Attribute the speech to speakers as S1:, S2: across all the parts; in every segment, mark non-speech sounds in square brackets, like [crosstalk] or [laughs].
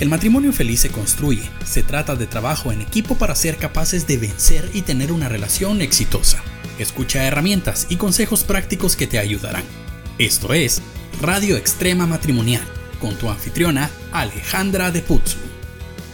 S1: El matrimonio feliz se construye. Se trata de trabajo en equipo para ser capaces de vencer y tener una relación exitosa. Escucha herramientas y consejos prácticos que te ayudarán. Esto es Radio Extrema Matrimonial con tu anfitriona Alejandra de Putzu.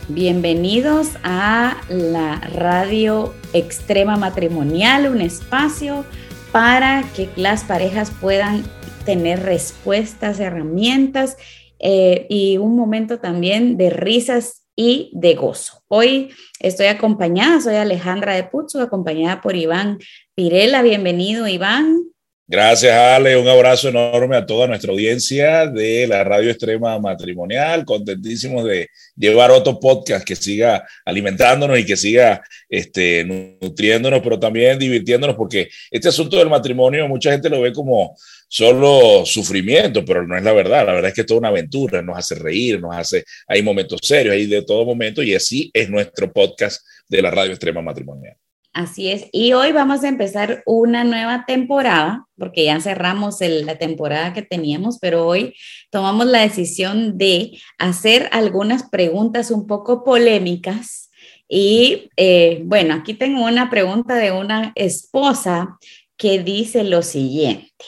S2: Bienvenidos a la Radio Extrema Matrimonial, un espacio para que las parejas puedan tener respuestas, herramientas eh, y un momento también de risas y de gozo. Hoy estoy acompañada, soy Alejandra de Putzu, acompañada por Iván Pirela. Bienvenido, Iván.
S3: Gracias, Ale. Un abrazo enorme a toda nuestra audiencia de la Radio Extrema Matrimonial. Contentísimos de llevar otro podcast que siga alimentándonos y que siga este, nutriéndonos, pero también divirtiéndonos, porque este asunto del matrimonio mucha gente lo ve como solo sufrimiento, pero no es la verdad. La verdad es que es toda una aventura, nos hace reír, nos hace, hay momentos serios, hay de todo momento, y así es nuestro podcast de la Radio Extrema Matrimonial.
S2: Así es. Y hoy vamos a empezar una nueva temporada, porque ya cerramos la temporada que teníamos, pero hoy tomamos la decisión de hacer algunas preguntas un poco polémicas. Y eh, bueno, aquí tengo una pregunta de una esposa que dice lo siguiente.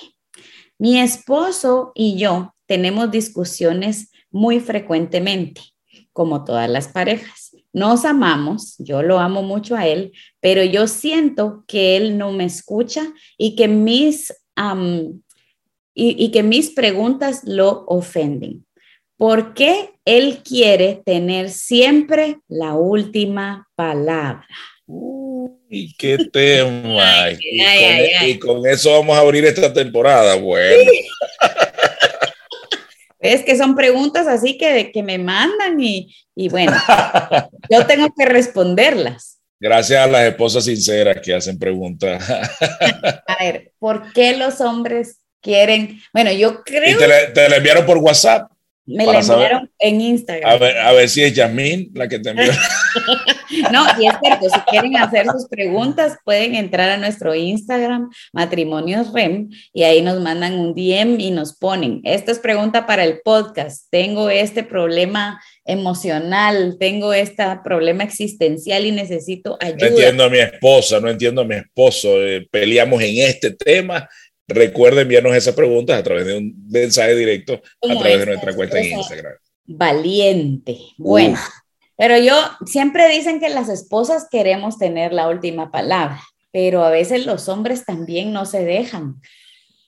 S2: Mi esposo y yo tenemos discusiones muy frecuentemente, como todas las parejas nos amamos, yo lo amo mucho a él, pero yo siento que él no me escucha y que mis, y, que mis preguntas lo ofenden. ¿Por qué él quiere tener siempre la última palabra?
S3: Uy, qué tema. [laughs] y, e, con, eso vamos a abrir esta temporada. Bueno. [laughs]
S2: Es que son preguntas así que, que me mandan y, y bueno, yo [laughs] tengo que responderlas.
S3: Gracias a las esposas sinceras que hacen preguntas. [laughs]
S2: A ver, ¿por qué los hombres quieren? Bueno, yo creo.
S3: ¿Y te, le, te enviaron por WhatsApp?
S2: Me la enviaron en Instagram.
S3: A ver, a ver si es Yasmín la que te envió. [laughs]
S2: no, y es cierto, si quieren hacer sus preguntas, pueden entrar a nuestro Instagram, Matrimonios REM, y ahí nos mandan un DM y nos ponen, esta es pregunta para el podcast, tengo este problema emocional, tengo este problema existencial y necesito ayuda.
S3: No entiendo a mi esposa, no entiendo a mi esposo, eh, peleamos en este tema Recuerden enviarnos esas preguntas a través de un mensaje directo a través de nuestra cuenta en Instagram.
S2: Valiente. Bueno, pero yo siempre dicen que las esposas queremos tener la última palabra, pero a veces los hombres también no se dejan.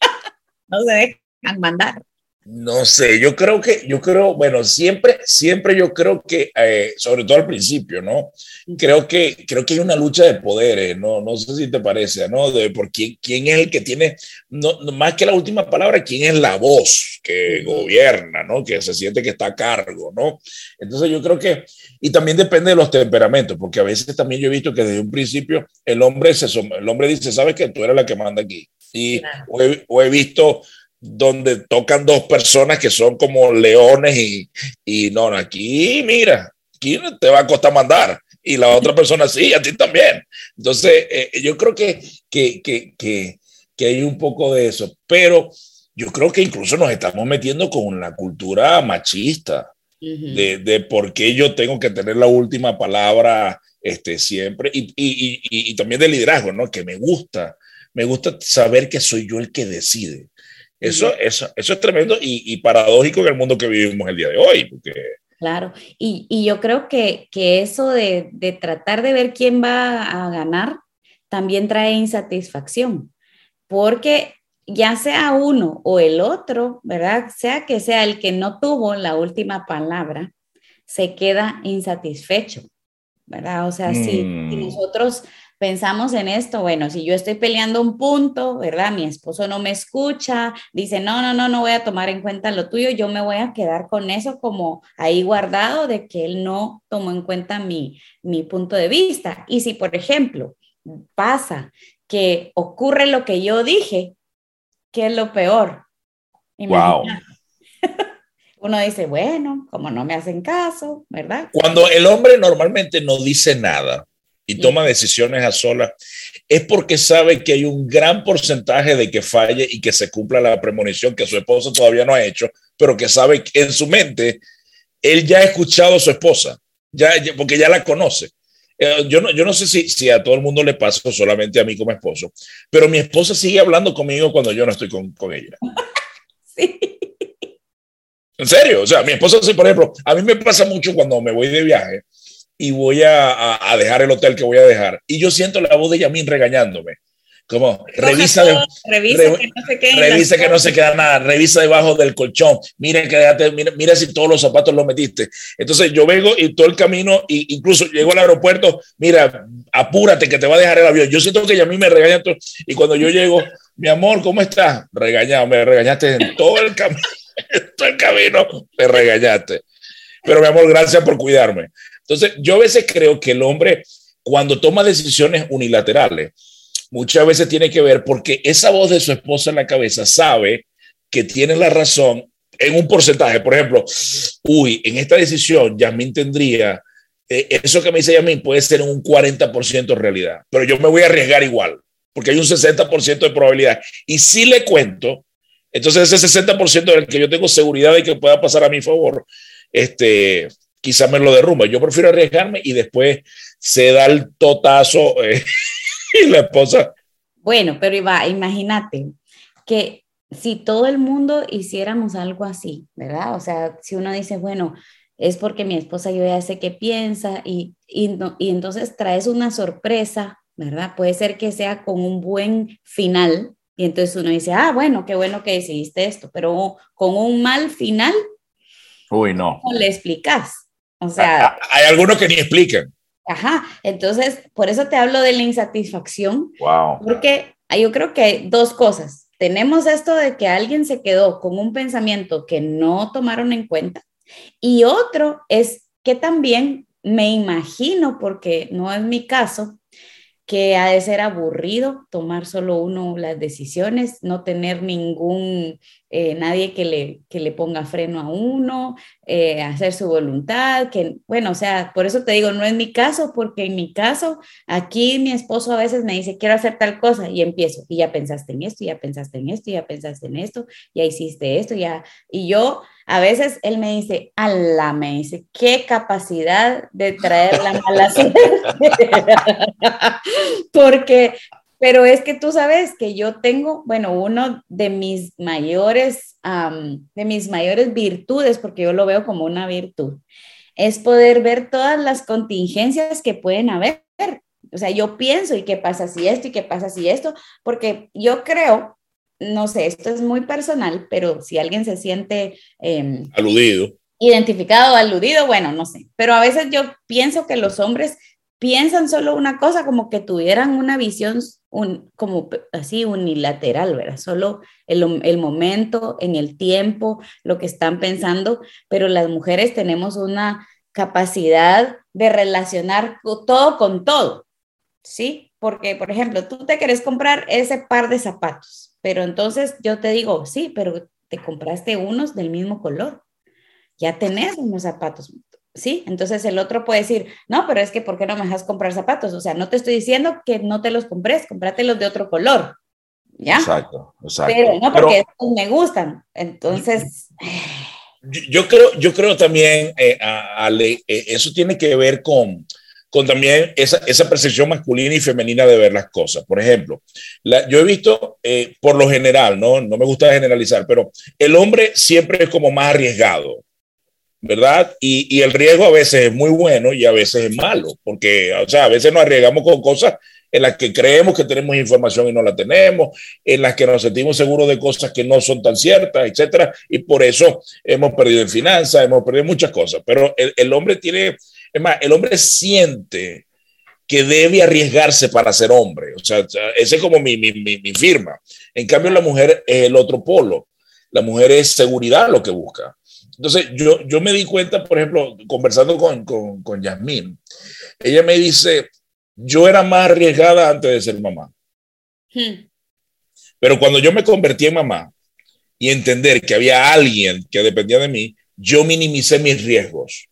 S2: [laughs] no se dejan mandar.
S3: No sé, yo creo que, yo creo, bueno, siempre, siempre yo creo que, eh, sobre todo al principio, ¿no? Creo que, creo que hay una lucha de poderes, ¿no? No sé si te parece, ¿no? De por quién, quién es el que tiene, no, más que la última palabra, quién es la voz que gobierna, ¿no? Que se siente que está a cargo, ¿no? Entonces yo creo que, y también depende de los temperamentos, porque a veces también yo he visto que desde un principio el hombre, se, el hombre dice, sabes que tú eres la que manda aquí. Y o he visto donde tocan dos personas que son como leones y, y no, aquí, mira, aquí te va a costar mandar. Y la otra persona sí, a ti también. Entonces, eh, yo creo que, que, que, que, que hay un poco de eso, pero yo creo que incluso nos estamos metiendo con la cultura machista. de, de, por qué yo tengo que tener la última palabra este, siempre y, y, y, y, también de liderazgo, ¿no? Que me gusta, me gusta saber que soy yo el que decide. Eso, eso, eso es tremendo y, paradójico en el mundo que vivimos el día de hoy. Porque...
S2: Claro, y, y yo creo que, que eso de, de, tratar de ver quién va a ganar también trae insatisfacción, porque ya sea uno o el otro, ¿verdad? Sea que sea el que no tuvo la última palabra, se queda insatisfecho, ¿verdad? O sea, si, si mm. nosotros pensamos en esto, bueno, si yo estoy peleando un punto, ¿verdad? Mi esposo no me escucha, dice, no, no, no, no voy a tomar en cuenta lo tuyo, yo me voy a quedar con eso como ahí guardado de que él no tomó en cuenta mi, mi punto de vista. Y si, por ejemplo, pasa que ocurre lo que yo dije, ¿qué es lo peor?
S3: Wow. [laughs]
S2: Uno dice, bueno, como no me hacen caso, ¿verdad?
S3: Cuando el hombre normalmente no dice nada, y toma decisiones a solas, es porque sabe que hay un gran porcentaje de que falle y que se cumpla la premonición que su esposo todavía no ha hecho, pero que sabe que en su mente él ya ha escuchado a su esposa, ya, porque ya la conoce. Eh, yo, no, yo no sé si, si a todo el mundo le pasa o solamente a mí como esposo, pero mi esposa sigue hablando conmigo cuando yo no estoy con, con ella. [laughs] Sí. En serio, o sea, mi esposa, por ejemplo, a mí me pasa mucho cuando me voy de viaje y voy a, a, dejar el hotel que voy a dejar y yo siento la voz de Yamin regañándome. Como, revisa, revisa, que, no se quede revisa que no se queda nada, revisa debajo del colchón, mira, que mira, mira, si todos los zapatos los metiste. Entonces yo vengo y todo el camino, y incluso llego al aeropuerto, mira, apúrate que te va a dejar el avión. Yo siento que Yamin me regaña todo, y cuando yo llego, mi amor, ¿cómo estás? Regañado, me regañaste en todo el camino, [laughs] todo el camino, me regañaste. Pero mi amor, gracias por cuidarme. Entonces, yo a veces creo que el hombre, cuando toma decisiones unilaterales, muchas veces tiene que ver porque esa voz de su esposa en la cabeza sabe que tiene la razón en un porcentaje. Por ejemplo, uy, en esta decisión Yasmín tendría, eh, eso que me dice Yasmín puede ser un 40% realidad, pero yo me voy a arriesgar igual, porque hay un 60% de probabilidad. Y si le cuento, entonces ese 60% del que yo tengo seguridad de que pueda pasar a mi favor, este, quizá me lo derrumba. Yo prefiero arriesgarme y después se da el totazo. Eh, [laughs] y la esposa.
S2: Bueno, pero Iba, imagínate que si todo el mundo hiciéramos algo así, ¿verdad? O sea, si uno dice, bueno, es porque mi esposa yo ya sé qué piensa y, y, y entonces traes una sorpresa, ¿verdad? Puede ser que sea con un buen final y entonces uno dice, ah, bueno, qué bueno que decidiste esto, pero con un mal final,
S3: Uy, no.
S2: ¿cómo le explicas? O sea,
S3: hay algunos que ni explican.
S2: Ajá, entonces por eso te hablo de la insatisfacción.
S3: Wow.
S2: Porque yo creo que hay dos cosas. Tenemos esto de que alguien se quedó con un pensamiento que no tomaron en cuenta y otro es que también me imagino, porque no es mi caso, que ha de ser aburrido tomar solo uno las decisiones, no tener ningún, eh, nadie que le, que le ponga freno a uno, eh, hacer su voluntad, que bueno, o sea, por eso te digo, no es mi caso, porque en mi caso, aquí mi esposo a veces me dice, quiero hacer tal cosa y empiezo, y ya pensaste en esto, ya pensaste en esto, ya pensaste en esto, ya hiciste esto, ya, y yo a veces él me dice, ala, me dice, qué capacidad de traer la mala [laughs] suerte. [laughs] Porque, pero es que tú sabes que yo tengo, bueno, uno de mis mayores, de mis mayores virtudes, porque yo lo veo como una virtud, es poder ver todas las contingencias que pueden haber. O sea, yo pienso, ¿y qué pasa si esto? ¿Y qué pasa si esto? Porque yo creo no sé, esto es muy personal, pero si alguien se siente...
S3: Em, aludido.
S2: Identificado, aludido, bueno, no sé. Pero a veces yo pienso que los hombres piensan solo una cosa, como que tuvieran una visión un, como así unilateral, ¿verdad? Solo el, el, momento, en el tiempo, lo que están pensando, pero las mujeres tenemos una capacidad de relacionar todo con todo, ¿sí? Porque, por ejemplo, tú te quieres comprar ese par de zapatos pero entonces yo te digo, sí, pero te compraste unos del mismo color. Ya tenés unos zapatos, ¿sí? Entonces el otro puede decir, no, pero es que ¿por qué no me dejas comprar zapatos? O sea, no te estoy diciendo que no te los compres, cómpratelos de otro color. ¿Ya?
S3: Exacto, exacto.
S2: Pero no porque me gustan. Entonces...
S3: Yo, creo, yo creo también, eh, Ale, eh, eso tiene que ver con, con también esa, esa, percepción masculina y femenina de ver las cosas. Por ejemplo, yo he visto, eh, por lo general, ¿no? no me gusta generalizar, pero el hombre siempre es como más arriesgado, ¿verdad? Y, y, el riesgo a veces es muy bueno y a veces es malo, porque, o sea, a veces nos arriesgamos con cosas en las que creemos que tenemos información y no la tenemos, en las que nos sentimos seguros de cosas que no son tan ciertas, etcétera, y por eso hemos perdido en finanzas, hemos perdido muchas cosas, pero el, hombre tiene es más, el hombre siente que debe arriesgarse para ser hombre. O sea, ese es como mi, mi, mi, firma. En cambio, la mujer es el otro polo. La mujer es seguridad lo que busca. Entonces, yo, yo me di cuenta, por ejemplo, conversando con, con, con Yasmín, ella me dice, yo era más arriesgada antes de ser mamá. Hmm. Pero cuando yo me convertí en mamá y entender que había alguien que dependía de mí, yo minimicé mis riesgos.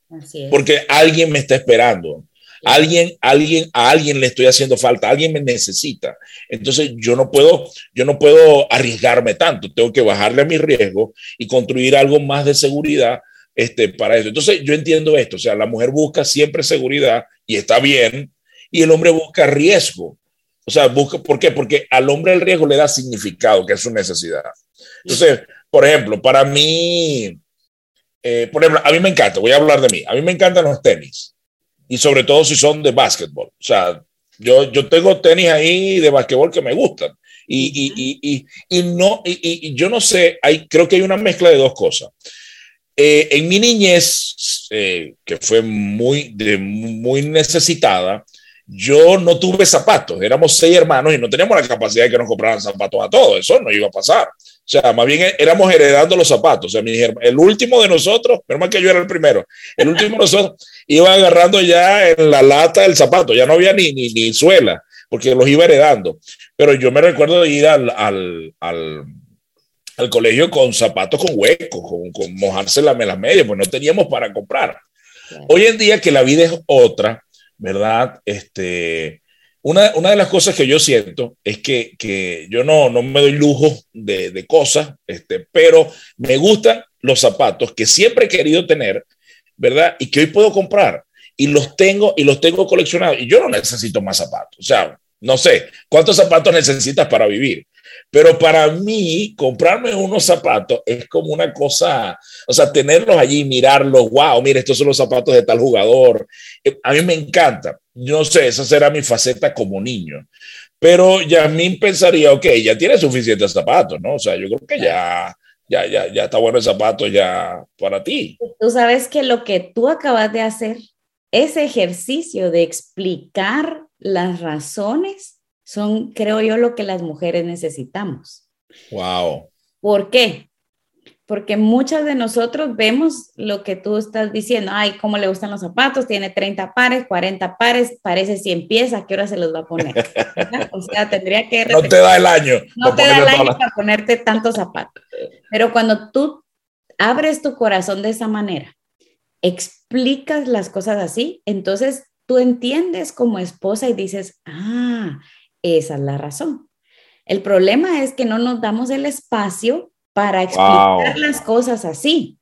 S3: Porque alguien me está esperando. Alguien, alguien, a alguien le estoy haciendo falta, alguien me necesita. Entonces yo no puedo, yo no puedo arriesgarme tanto. Tengo que bajarle a mi riesgo y construir algo más de seguridad este, para eso. Entonces yo entiendo esto, o sea, la mujer busca siempre seguridad y está bien, y el hombre busca riesgo. O sea, busca, ¿por qué? Porque al hombre el riesgo le da significado, que es su necesidad. Entonces, por ejemplo, para mí, eh, por ejemplo, a mí me encanta, voy a hablar de mí, a mí me encantan los tenis, y sobre todo si son de básquetbol. O sea, yo, yo tengo tenis ahí de básquetbol que me gustan. Y, y, y, y no, y, yo no sé, hay, creo que hay una mezcla de dos cosas. Eh, en mi niñez, eh, que fue muy, de, muy necesitada, yo no tuve zapatos, éramos seis hermanos y no teníamos la capacidad de que nos compraran zapatos a todos, eso no iba a pasar. O sea, más bien éramos heredando los zapatos. O sea, el último de nosotros, menos que yo era el primero, el último de nosotros iba agarrando ya en la lata el zapato, ya no había ni, ni, ni suela, porque los iba heredando. Pero yo me recuerdo de ir al, al, al, al colegio con zapatos con huecos, con, con mojarse las medias, pues no teníamos para comprar. Hoy en día que la vida es otra, ¿verdad? Este, una, una de las cosas que yo siento es que, que yo no, no me doy lujo de, de, cosas, este, pero me gustan los zapatos que siempre he querido tener, ¿verdad? Y que hoy puedo comprar. Y los tengo y los tengo coleccionados. Y yo no necesito más zapatos. O sea, no sé, ¿cuántos zapatos necesitas para vivir? Pero para mí, comprarme unos zapatos es como una cosa, o sea, tenerlos allí, mirarlos, wow, mira, estos son los zapatos de tal jugador. Eh, a mí me encanta. No sé, esa será mi faceta como niño. Pero Yasmín pensaría, ok, ya tiene suficientes zapatos, ¿no? O sea, yo creo que ya, ya, ya, ya está bueno el zapato ya para ti.
S2: Tú sabes que lo que tú acabas de hacer, ese ejercicio de explicar las razones son, creo yo, lo que las mujeres necesitamos.
S3: Wow.
S2: ¿Por qué? Porque muchas de nosotros vemos lo que tú estás diciendo, ay, cómo le gustan los zapatos, tiene 30 pares, 40 pares, parece si empieza, ¿qué hora se los va a poner? O sea, tendría que... [laughs]
S3: No te da el año.
S2: No te da el año para ponerte tantos zapatos. Pero cuando tú abres tu corazón de esa manera, explicas las cosas así, entonces tú entiendes como esposa y dices, ah, esa es la razón. El problema es que no nos damos el espacio para explicar las cosas así,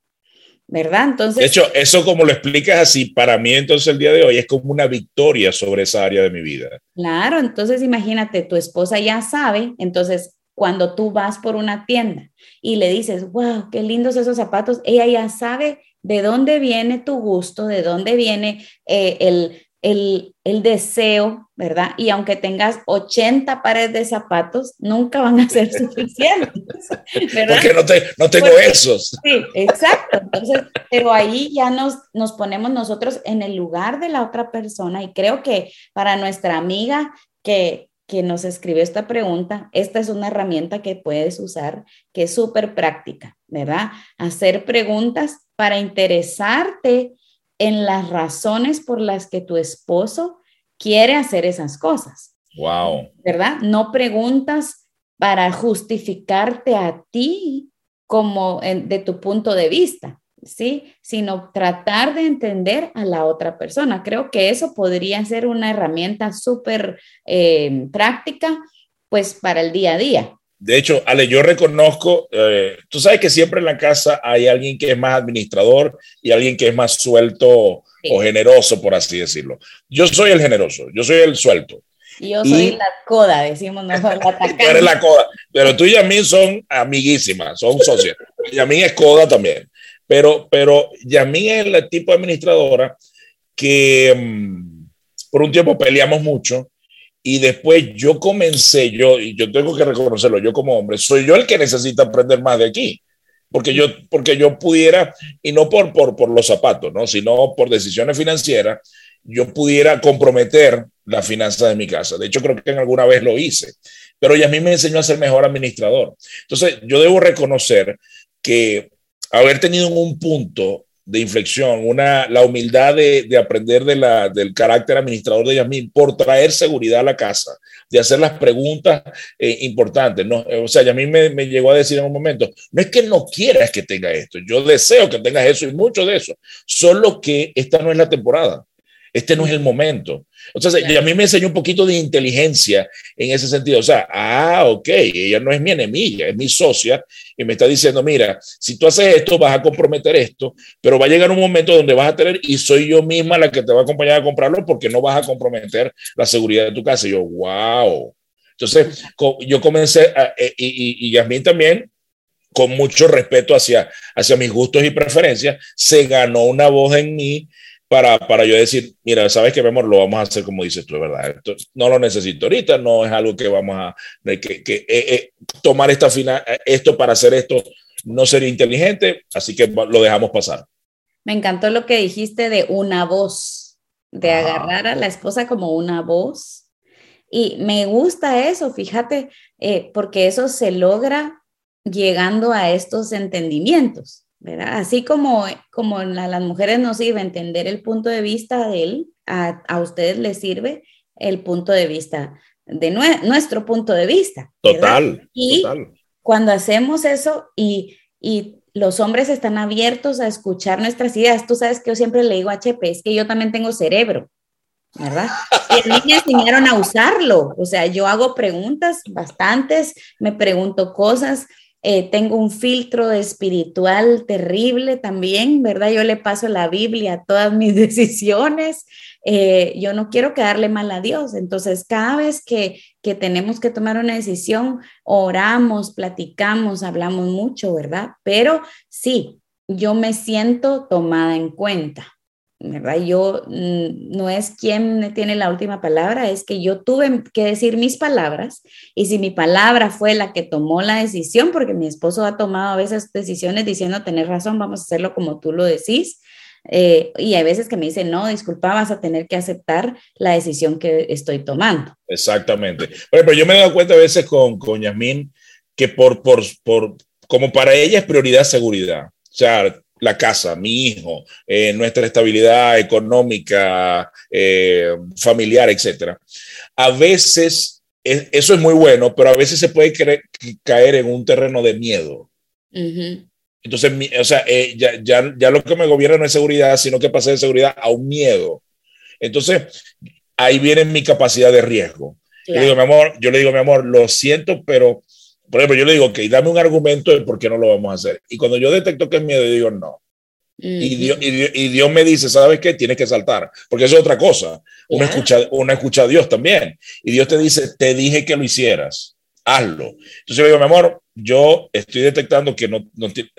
S2: ¿verdad? Entonces...
S3: De hecho, eso como lo explicas así, para mí entonces el día de hoy es como una victoria sobre esa área de mi vida.
S2: Claro, entonces imagínate, tu esposa ya sabe, entonces cuando tú vas por una tienda y le dices, wow, qué lindos esos zapatos, ella ya sabe de dónde viene tu gusto, de dónde viene eh, el, el, el, deseo, ¿verdad? Y aunque tengas 80 pares de zapatos, nunca van a ser suficientes, [laughs]
S3: ¿verdad? Porque no, te, no tengo esos.
S2: Sí, exacto. Entonces, pero ahí ya nos, nos ponemos nosotros en el lugar de la otra persona y creo que para nuestra amiga que, que nos escribió esta pregunta, esta es una herramienta que puedes usar que es súper práctica, ¿verdad? Hacer preguntas para interesarte en las razones por las que tu esposo quiere hacer esas cosas.
S3: Wow.
S2: ¿Verdad? No preguntas para justificarte a ti como de tu punto de vista, ¿sí? Sino tratar de entender a la otra persona. Creo que eso podría ser una herramienta súper eh, práctica, pues, para el día a día.
S3: De hecho, Ale, yo reconozco, eh, tú sabes que siempre en la casa hay alguien que es más administrador y alguien que es más suelto o generoso, por así decirlo. Yo soy el generoso, yo soy el suelto.
S2: Y yo soy la coda, decimos nosotros.
S3: tú eres la coda, pero tú y Yamín son amiguísimas, son socias. Yamín es coda también. Pero, pero Yamín es el tipo de administradora que mm, por un tiempo peleamos mucho y después yo comencé, yo, y yo tengo que reconocerlo, yo como hombre, soy yo el que necesita aprender más de aquí. Porque yo, porque yo pudiera, y no por, por, por los zapatos, ¿no? sino por decisiones financieras, yo pudiera comprometer la finanza de mi casa. De hecho, creo que en alguna vez lo hice. Pero ella a mí me enseñó a ser mejor administrador. Entonces, yo debo reconocer que haber tenido un punto de inflexión, una, la humildad de, de aprender de la, del carácter administrador de Yasmín por traer seguridad a la casa, de hacer las preguntas eh, importantes. ¿no? O sea, Yasmín me, me, llegó a decir en un momento, no es que no quieras que tenga esto, yo deseo que tengas eso y mucho de eso, solo que esta no es la temporada. Este no es el momento. Entonces, a mí me enseñó un poquito de inteligencia en ese sentido. O sea, ah, ok, ella no es mi enemiga, es mi socia y me está diciendo, mira, si tú haces esto, vas a comprometer esto, pero va a llegar un momento donde vas a tener, y soy yo misma la que te va a acompañar a comprarlo porque no vas a comprometer la seguridad de tu casa. Y yo, wow. Entonces, yo comencé, eh, y, y, Yasmín también, con mucho respeto hacia, hacia mis gustos y preferencias, se ganó una voz en mí para, para yo decir, mira, sabes que, amor, lo vamos a hacer como dices tú, ¿verdad? Esto, no lo necesito ahorita, no es algo que vamos a, que, que eh, eh, tomar esta final, esto para hacer esto no sería inteligente, así que lo dejamos pasar.
S2: Me encantó lo que dijiste de una voz, de agarrar a la esposa como una voz y me gusta eso, fíjate, eh, porque eso se logra llegando a estos entendimientos, ¿verdad? Así como, como a las mujeres nos sirve entender el punto de vista de él, a, a ustedes les sirve el punto de vista de nuestro punto de vista.
S3: Total.
S2: Y cuando hacemos eso y, y los hombres están abiertos a escuchar nuestras ideas, tú sabes que yo siempre le digo a HP, es que yo también tengo cerebro. ¿verdad? Y a mí me enseñaron a usarlo, o sea, yo hago preguntas bastantes, me pregunto cosas, eh, tengo un filtro espiritual terrible también, ¿verdad? Yo le paso la Biblia a todas mis [laughs] decisiones, eh, yo no quiero quedarle mal a Dios, entonces cada vez que, que tenemos que tomar una decisión, oramos, platicamos, hablamos mucho, ¿verdad? Pero sí, yo me siento tomada en cuenta. ¿Verdad? Yo mm, no es quien tiene la última palabra, es que yo tuve que decir mis palabras y si mi palabra fue la que tomó la decisión, porque mi esposo ha tomado a veces decisiones diciendo tener razón, vamos a hacerlo como tú lo decís. Eh, y hay veces que me dicen, no, disculpa, vas a tener que aceptar la decisión que estoy tomando.
S3: Exactamente. Pero, yo me he dado cuenta a veces con, con Yasmín que por, por, por, como para ella es prioridad seguridad. O sea, la casa, mi hijo, eh, nuestra estabilidad económica, eh, familiar, etcétera. A veces eso es muy bueno, pero a veces se puede caer en un terreno de miedo. Entonces, o sea, eh, ya, ya, ya, lo que me gobierna no es seguridad, sino que pasa de seguridad a un miedo. Entonces, ahí viene mi capacidad de riesgo. Yo, le digo, mi amor, yo le digo, mi amor, lo siento, pero por ejemplo, yo le digo, ok, dame un argumento de por qué no lo vamos a hacer. Y cuando yo detecto que es miedo, digo, no. y, Dios, y, Dios, me dice, ¿sabes qué? Tienes que saltar, porque eso es otra cosa. Uno, escucha, uno escucha a Dios también. Y Dios te dice, te dije que lo hicieras, hazlo. Entonces yo digo, mi amor, yo estoy detectando que no,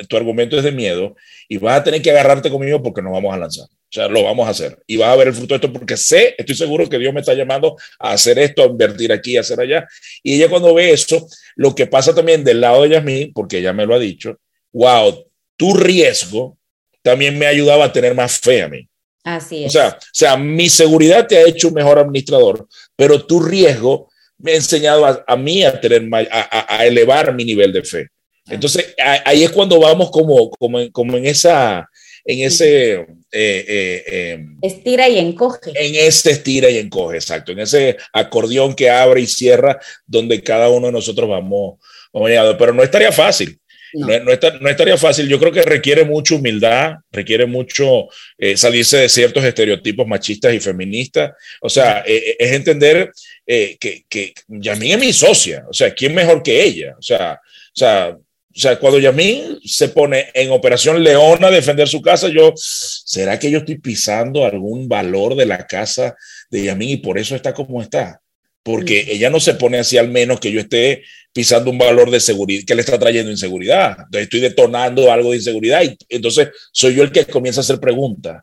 S3: tu argumento es de miedo y vas a tener que agarrarte conmigo porque nos vamos a lanzar. O sea, lo vamos a hacer y vas a ver el fruto de esto porque sé, estoy seguro que Dios me está llamando a hacer esto, a invertir aquí, a hacer allá. Y ella cuando ve eso, lo que pasa también del lado de Yasmín, porque ella me lo ha dicho, wow, tu riesgo también me ayudaba a tener más fe a mí.
S2: Así es.
S3: O sea, o sea mi seguridad te ha hecho un mejor administrador, pero tu riesgo me ha enseñado a, mí a, tener, a, a, elevar mi nivel de fe. Entonces, ahí es cuando vamos como, como, como en esa en ese... Eh,
S2: eh, em, estira y encoge.
S3: En ese estira y encoge, exacto. En ese acordeón que abre y cierra, donde cada uno de nosotros vamos, vamos Pero no estaría fácil. No. No, estaría fácil. Yo creo que requiere mucha humildad, requiere mucho eh, salirse de ciertos estereotipos machistas y feministas. O sea, es entender que, que Yamín es mi socia. O sea, ¿quién mejor que ella? O sea, o sea o sea, cuando Yamín se pone en Operación Leona a defender su casa, yo, ¿será que yo estoy pisando algún valor de la casa de Yamín y por eso está como está? Porque mm. ella no se pone así al menos que yo esté pisando un valor de seguridad, que le está trayendo inseguridad. Entonces estoy detonando algo de inseguridad y entonces soy yo el que comienza a hacer preguntas.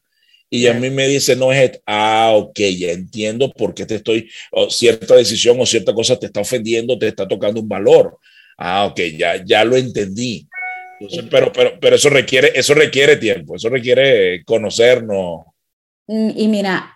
S3: Y a mí me dice, no es, ah, ok, ya entiendo por qué te estoy, o cierta decisión o cierta cosa te está ofendiendo, te está tocando un valor. Ah, ok, ya, ya lo entendí. pero, pero, pero eso requiere, eso requiere tiempo, eso requiere conocernos.
S2: Mm, y mira,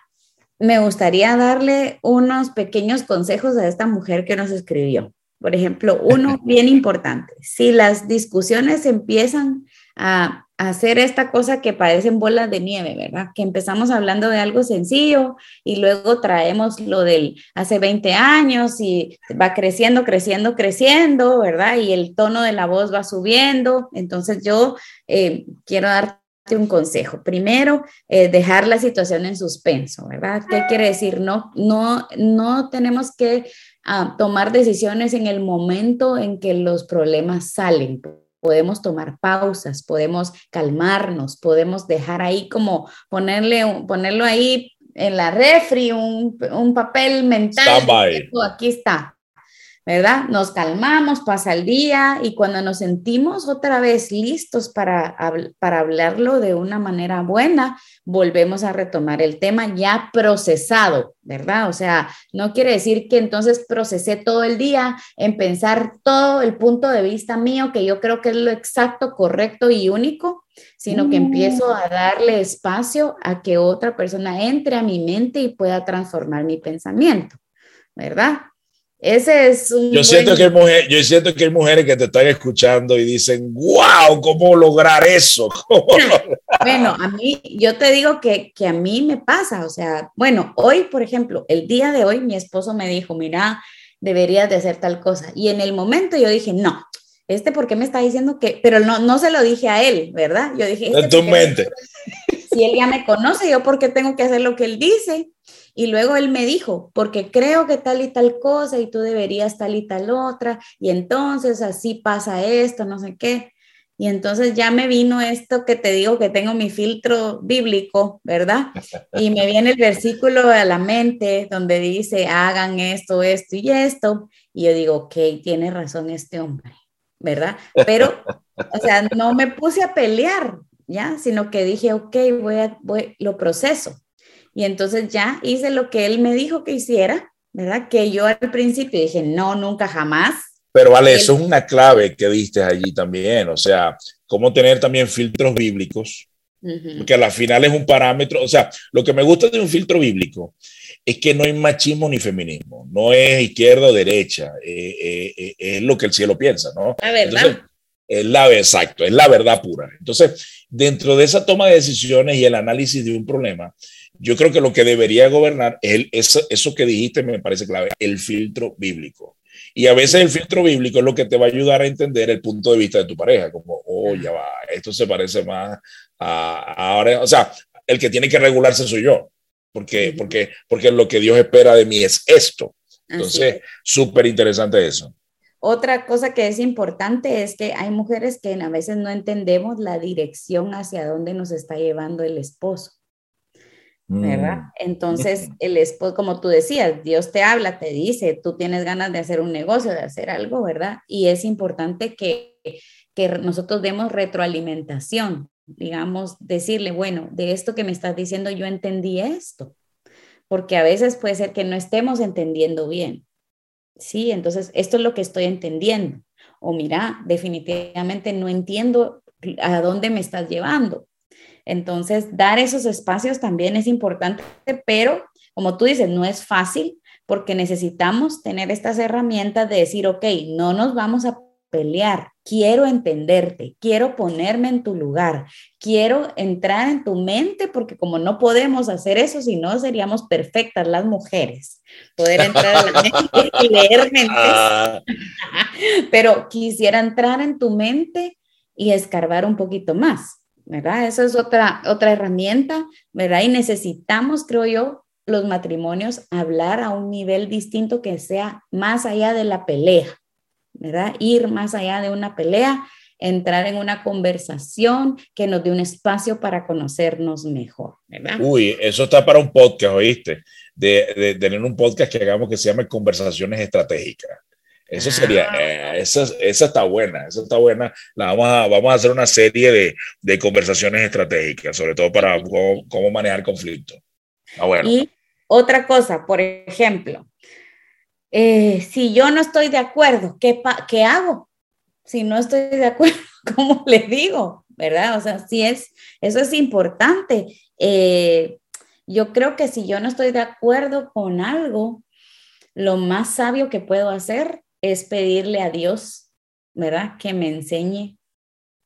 S2: me gustaría darle unos pequeños consejos a esta mujer que nos escribió. Por ejemplo, uno [laughs] bien importante, si las discusiones empiezan a hacer esta cosa que parecen bolas de nieve, ¿verdad? Que empezamos hablando de algo sencillo y luego traemos lo del hace 20 años y va creciendo, creciendo, creciendo, ¿verdad? Y el tono de la voz va subiendo. Entonces yo eh, quiero darte un consejo. Primero, eh, dejar la situación en suspenso, ¿verdad? ¿Qué quiere decir? No, no, no tenemos que ah, tomar decisiones en el momento en que los problemas salen. Podemos tomar pausas, podemos calmarnos, podemos dejar ahí como ponerle, ponerlo ahí en la refri, un, un papel mental. Aquí está, ¿verdad? Nos calmamos, pasa el día y cuando nos sentimos otra vez listos para, para hablarlo de una manera buena, volvemos a retomar el tema ya procesado, ¿verdad? O sea, no quiere decir que entonces procesé todo el día en pensar todo el punto de vista mío, que yo creo que es lo exacto, correcto y único, sino que empiezo a darle espacio a que otra persona entre a mi mente y pueda transformar mi pensamiento, ¿verdad? Ese es un
S3: yo, siento que hay mujeres, yo siento que hay mujeres que te están escuchando y dicen, wow, ¿cómo lograr eso? [laughs] [laughs]
S2: bueno, a mí, yo te digo que, que a mí me pasa, o sea, bueno, hoy, por ejemplo, el día de hoy mi esposo me dijo, mira, deberías de hacer tal cosa. Y en el momento yo dije, no, este, ¿por qué me está diciendo que? Pero no, no se lo dije a él, ¿verdad? Yo dije,
S3: este, en tu mente.
S2: Si él ya me conoce, yo por qué tengo que hacer lo que él dice. Y luego él me dijo, porque creo que tal y tal cosa y tú deberías tal y tal otra, y entonces así pasa esto, no sé qué. Y entonces ya me vino esto que te digo que tengo mi filtro bíblico, ¿verdad? Y me viene el versículo a la mente donde dice, hagan esto, esto y esto. Y yo digo, ok, tiene razón este hombre, ¿verdad? Pero, o sea, no me puse a pelear, ¿ya? Sino que dije, ok, voy a, voy, lo proceso. Y entonces ya hice lo que él me dijo que hiciera, ¿verdad? Que yo al principio dije, no, nunca, jamás.
S3: Pero vale, eso es una clave que diste allí también, o sea, cómo tener también filtros bíblicos, porque a la final es un parámetro, o sea, lo que me gusta de un filtro bíblico es que no hay machismo ni feminismo, no es izquierda o derecha, eh, eh, eh, es lo que el cielo piensa, ¿no?
S2: La verdad.
S3: es la, exacto, es la verdad pura. Entonces, dentro de esa toma de decisiones y el análisis de un problema, yo creo que lo que debería gobernar es eso, eso que dijiste, me parece clave, el filtro bíblico. Y a veces el filtro bíblico es lo que te va a ayudar a entender el punto de vista de tu pareja, como, oh, ya va, esto se parece más a, ahora, o sea, el que tiene que regularse soy yo, porque, porque, porque lo que Dios espera de mí es esto. Entonces, súper interesante eso.
S2: Otra cosa que es importante es que hay mujeres que a veces no entendemos la dirección hacia dónde nos está llevando el esposo. ¿Verdad? Mm. Entonces, el esposo, como tú decías, Dios te habla, te dice, tú tienes ganas de hacer un negocio, de hacer algo, ¿verdad? Y es importante que, que nosotros demos retroalimentación, digamos, decirle, bueno, de esto que me estás diciendo, yo entendí esto, porque a veces puede ser que no estemos entendiendo bien. Sí, entonces, esto es lo que estoy entendiendo. O mira, definitivamente no entiendo a dónde me estás llevando entonces, dar esos espacios también es importante, pero como tú dices, no es fácil porque necesitamos tener estas herramientas de decir, ok, no nos vamos a pelear, quiero entenderte, quiero ponerme en tu lugar, quiero entrar en tu mente, porque como no podemos hacer eso, si no seríamos perfectas las mujeres, poder entrar a la mente [laughs] y leer mentes, ah. [laughs] pero quisiera entrar en tu mente y escarbar un poquito más. ¿Verdad? Esa es otra, otra herramienta, ¿verdad? Y necesitamos, creo yo, los matrimonios hablar a un nivel distinto que sea más allá de la pelea, ¿verdad? Ir más allá de una pelea, entrar en una conversación que nos dé un espacio para conocernos mejor, ¿verdad?
S3: Uy, eso está para un podcast, ¿oíste? De, de tener un podcast que hagamos que se llame Conversaciones Estratégicas. Eso sería, ah. eh, esa, esa, está buena, esa está buena. La vamos, a, vamos a hacer una serie de, de conversaciones estratégicas, sobre todo para cómo, cómo manejar conflictos. Ah, bueno.
S2: Y otra cosa, por ejemplo, eh, si yo no estoy de acuerdo, ¿qué, ¿qué hago? Si no estoy de acuerdo, [laughs] ¿cómo le digo? ¿Verdad? O sea, sí es, eso es importante. Eh, yo creo que si yo no estoy de acuerdo con algo, lo más sabio que puedo hacer es pedirle a Dios, ¿verdad? Que me enseñe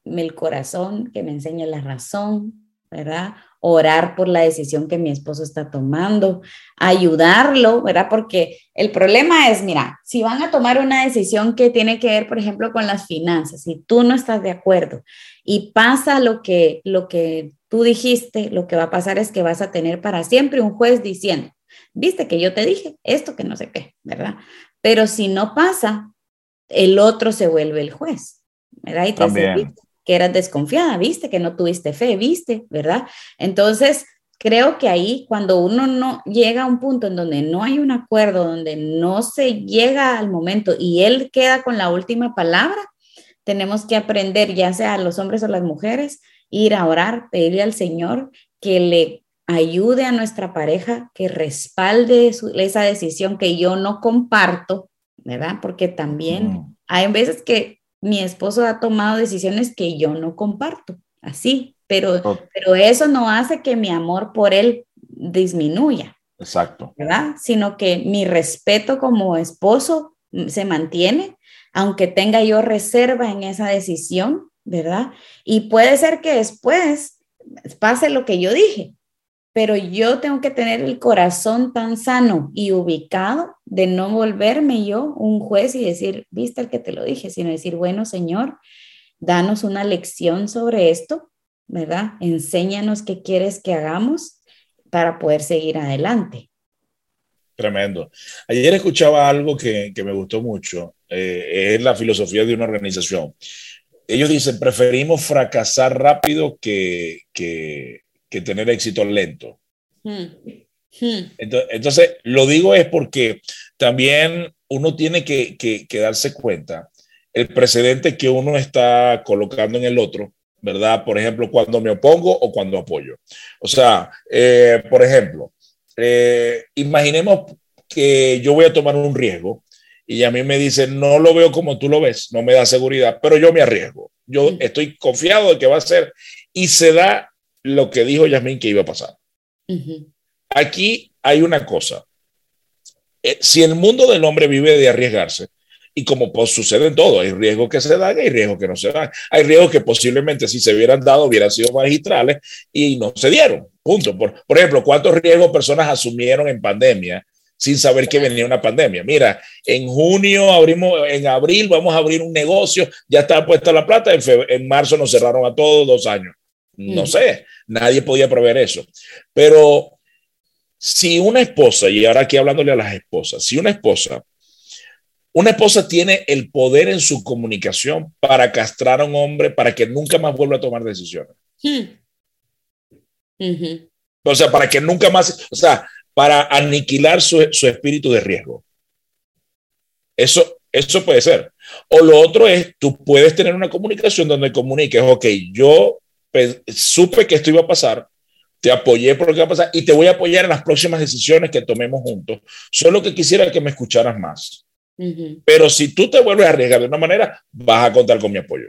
S2: el corazón, que me enseñe la razón, ¿verdad? orar por la decisión que mi esposo está tomando, ayudarlo, ¿verdad? Porque el problema es, mira, si van a tomar una decisión que tiene que ver, por ejemplo, con las finanzas, y tú no estás de acuerdo y pasa lo que, lo que tú dijiste, lo que va a pasar es que vas a tener para siempre un juez diciendo, viste que yo te dije esto que no sé qué, ¿verdad? Pero si no pasa, el otro se vuelve el juez, ¿verdad? Y te que eras desconfiada, viste que no tuviste fe, viste, ¿verdad? Entonces, creo que ahí cuando uno no llega a un punto en donde no hay un acuerdo, donde no se llega al momento y él queda con la última palabra, tenemos que aprender, ya sea los hombres o las mujeres, ir a orar, pedirle al Señor que le ayude a nuestra pareja, que respalde esa decisión que yo no comparto, ¿verdad? Porque también hay veces que mi esposo ha tomado decisiones que yo no comparto, así, pero, pero eso no hace que mi amor por él disminuya.
S3: Exacto.
S2: ¿Verdad? Sino que mi respeto como esposo se mantiene, aunque tenga yo reserva en esa decisión, ¿verdad? Y puede ser que después pase lo que yo dije, pero yo tengo que tener el corazón tan sano y ubicado de no volverme yo un juez y decir, viste el que te lo dije, sino decir, bueno, Señor, danos una lección sobre esto, ¿verdad? Enséñanos qué quieres que hagamos para poder seguir adelante.
S3: Tremendo. Ayer escuchaba algo que, me gustó mucho, eh, es la filosofía de una organización. Ellos dicen, preferimos fracasar rápido que, que que tener éxito lento. Hmm. Hmm. Entonces, lo digo es porque también uno tiene que, que, darse cuenta el precedente que uno está colocando en el otro, ¿verdad? Por ejemplo, cuando me opongo o cuando apoyo. O sea, eh, por ejemplo, eh, imaginemos que yo voy a tomar un riesgo y a mí me dicen, no lo veo como tú lo ves, no me da seguridad, pero yo me arriesgo. Yo hmm. estoy confiado de que va a ser y se da lo que dijo Yasmín que iba a pasar. Aquí hay una cosa. Eh, si el mundo del hombre vive de arriesgarse, y como pues, sucede en todo, hay riesgos que se dan y hay riesgos que no se dan. Hay riesgos que posiblemente si se hubieran dado hubieran sido magistrales y no se dieron. Punto. Por, por ejemplo, ¿cuántos riesgos personas asumieron en pandemia sin saber que venía una pandemia? Mira, en junio abrimos, en abril vamos a abrir un negocio, ya está puesta la plata, en, en marzo nos cerraron a todos dos años. No mm. sé, nadie podía prever eso. Pero si una esposa, y ahora aquí hablándole a las esposas, si una esposa, una esposa tiene el poder en su comunicación para castrar a un hombre para que nunca más vuelva a tomar decisiones. Hmm. O sea, para que nunca más, o sea, para aniquilar su, su espíritu de riesgo. Eso, eso puede ser. O lo otro es, tú puedes tener una comunicación donde comuniques, ok, yo supe que esto iba a pasar, te apoyé por lo que va a pasar y te voy a apoyar en las próximas decisiones que tomemos juntos. Solo que quisiera que me escucharas más. Pero si tú te vuelves a arriesgar de una manera, vas a contar con mi apoyo.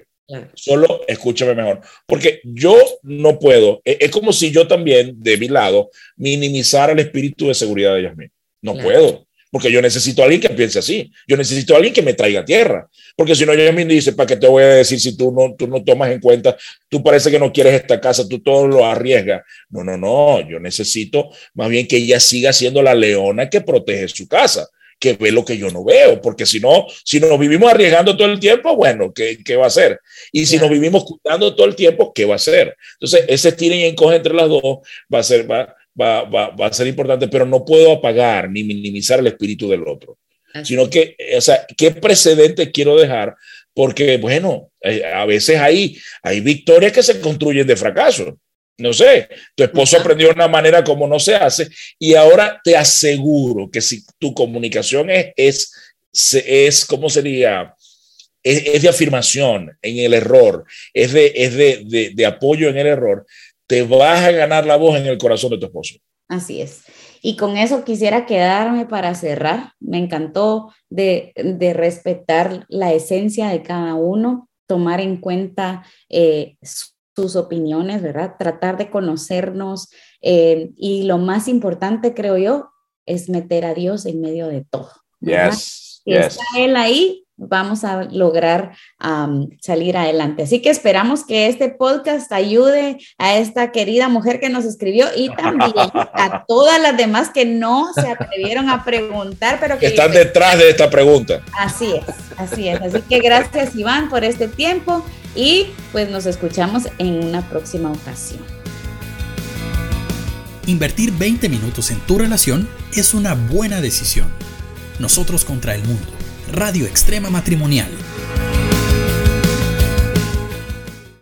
S3: Solo escúchame mejor. Porque yo no puedo, e, es, como si yo también, de mi lado, minimizara el espíritu de seguridad de Yasmin. No puedo porque yo necesito a alguien que piense así. Yo necesito a alguien que me traiga tierra. Porque si no, ella me dice, ¿para qué te voy a decir si tú no, tú no tomas en cuenta? Tú parece que no quieres esta casa, tú todo lo arriesgas. No, no, no. Yo necesito más bien que ella siga siendo la leona que protege su casa que ve lo que yo no veo, porque si no, si nos vivimos arriesgando todo el tiempo, bueno, ¿qué, qué va a ser? Y si nos vivimos cuidando todo el tiempo, ¿qué va a ser? Entonces, ese tiren y encoge entre las dos va a ser, va, va, va, va, a ser importante, pero no puedo apagar ni minimizar el espíritu del otro, sino que, o sea, ¿qué precedente quiero dejar? Porque, bueno, eh, a veces hay, hay victorias que se construyen de fracaso. No sé, tu esposo aprendió una manera como no se hace y ahora te aseguro que si tu comunicación es, es, es ¿cómo sería? Es, es, de afirmación en el error, es, de, es de, de, de apoyo en el error, te vas a ganar la voz en el corazón de tu esposo.
S2: Así es. Y con eso quisiera quedarme para cerrar. Me encantó de, respetar la esencia de cada uno, tomar en cuenta eh, sus opiniones, ¿verdad? Tratar de conocernos. Eh, y lo más importante, creo yo, es meter a Dios en medio de todo.
S3: Yes,
S2: Está Él ahí vamos a lograr salir adelante. Así que esperamos que este podcast ayude a esta querida mujer que nos escribió y también [laughs] a todas las demás que no se atrevieron a preguntar, pero que,
S3: están detrás de esta pregunta.
S2: Así es, así es. Así que gracias Iván por este tiempo y pues nos escuchamos en una próxima ocasión.
S1: Invertir 20 minutos en tu relación es una buena decisión. Nosotros contra el mundo Radio Extrema Matrimonial